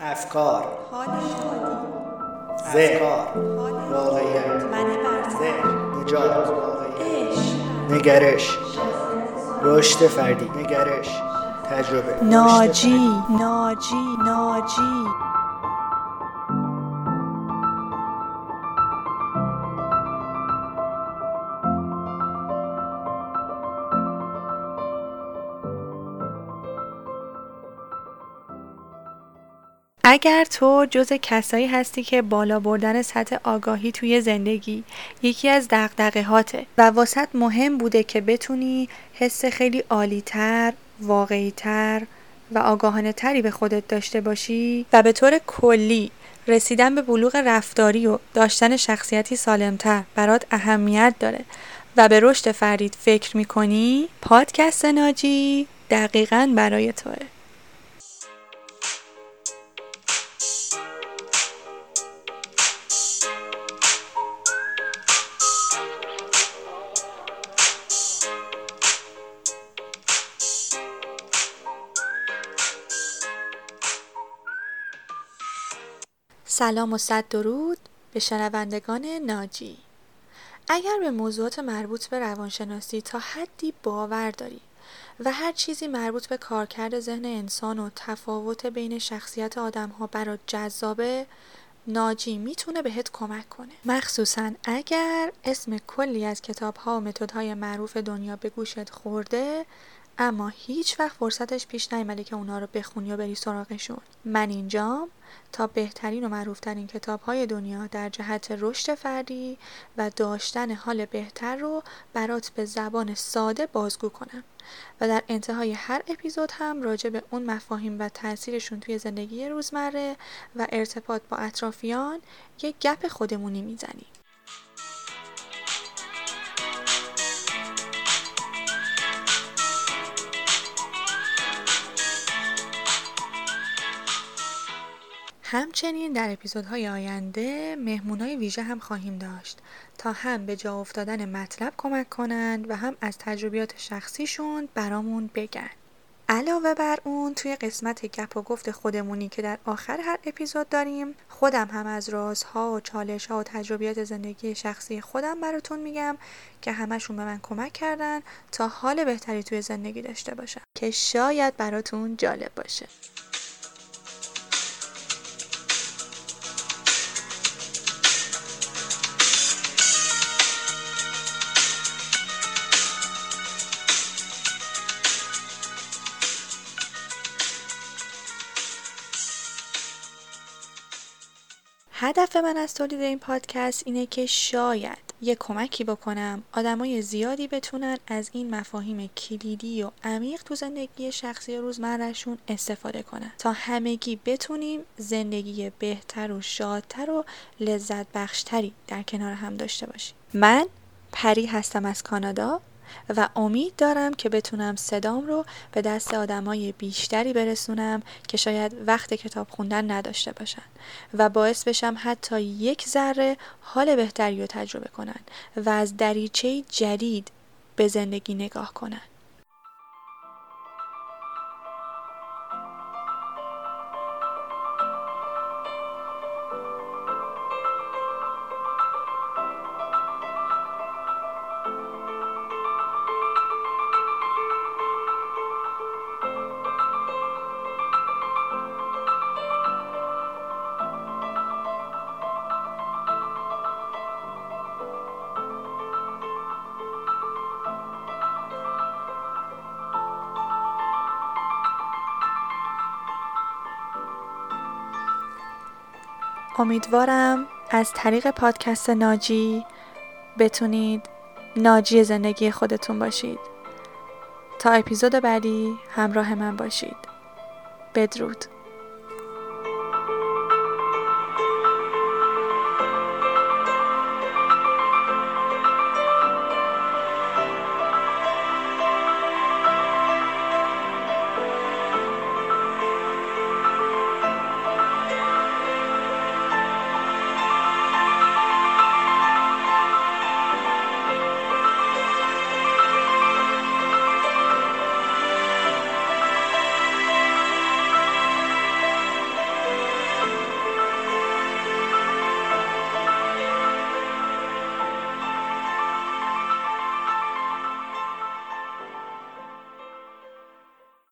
افکار. حال شادی. حال واقعیت. من ذهن. نجات. عشق. نگرش. رشد فردی. نگرش. تجربه. ناجی. ناجی. ناجی. اگر تو جز کسایی هستی که بالا بردن سطح آگاهی توی زندگی یکی از دقدقه هاته و واسط مهم بوده که بتونی حس خیلی عالیتر، واقعیتر و آگاهانه تری به خودت داشته باشی و به طور کلی رسیدن به بلوغ رفتاری و داشتن شخصیتی سالمتر برات اهمیت داره و به رشد فردید فکر می‌کنی پادکست ناجی دقیقا برای توه. سلام و صد درود به شنوندگان ناجی. اگر به موضوعات مربوط به روانشناسی تا حدی باور داری و هر چیزی مربوط به کارکرد ذهن انسان و تفاوت بین شخصیت آدم ها برات جذابه ناجی می‌تونه بهت کمک کنه. مخصوصا اگر اسم کلی از کتاب ها و متدهای معروف دنیا به گوشت خورده اما هیچ وقت فرصتش پیش نیامده که اونا رو بخونی و بری سراغشون. من اینجام تا بهترین و معروفترین کتاب های دنیا در جهت رشد فردی و داشتن حال بهتر رو برات به زبان ساده بازگو کنم و در انتهای هر اپیزود هم راجع به اون مفاهیم و تاثیرشون توی زندگی روزمره و ارتباط با اطرافیان یک گپ خودمونی می‌زنیم. همچنین در اپیزودهای آینده مهمونای ویژه هم خواهیم داشت تا هم به جا افتادن مطلب کمک کنند و هم از تجربیات شخصیشون برامون بگن. علاوه بر اون توی قسمت گپ و گفت خودمونی که در آخر هر اپیزود داریم خودم هم از رازها و چالش ها و تجربیات زندگی شخصی خودم براتون میگم که همشون به من کمک کردن تا حال بهتری توی زندگی داشته باشم که شاید براتون جالب باشه. هدف من از تولید این پادکست اینه که شاید یه کمکی بکنم آدمای زیادی بتونن از این مفاهیم کلیدی و عمیق تو زندگی شخصی روزمرهشون استفاده کنن. تا همگی بتونیم زندگی بهتر و شادتر و لذت بخشتری در کنار هم داشته باشیم. من پری هستم از کانادا. و امید دارم که بتونم صدام رو به دست آدمای بیشتری برسونم که شاید وقت کتاب خوندن نداشته باشن و باعث بشم حتی یک ذره حال بهتری رو تجربه کنن و از دریچه جدید به زندگی نگاه کنن. امیدوارم از طریق پادکست ناجی بتونید ناجی زندگی خودتون باشید. تا اپیزود بعدی همراه من باشید. بدرود.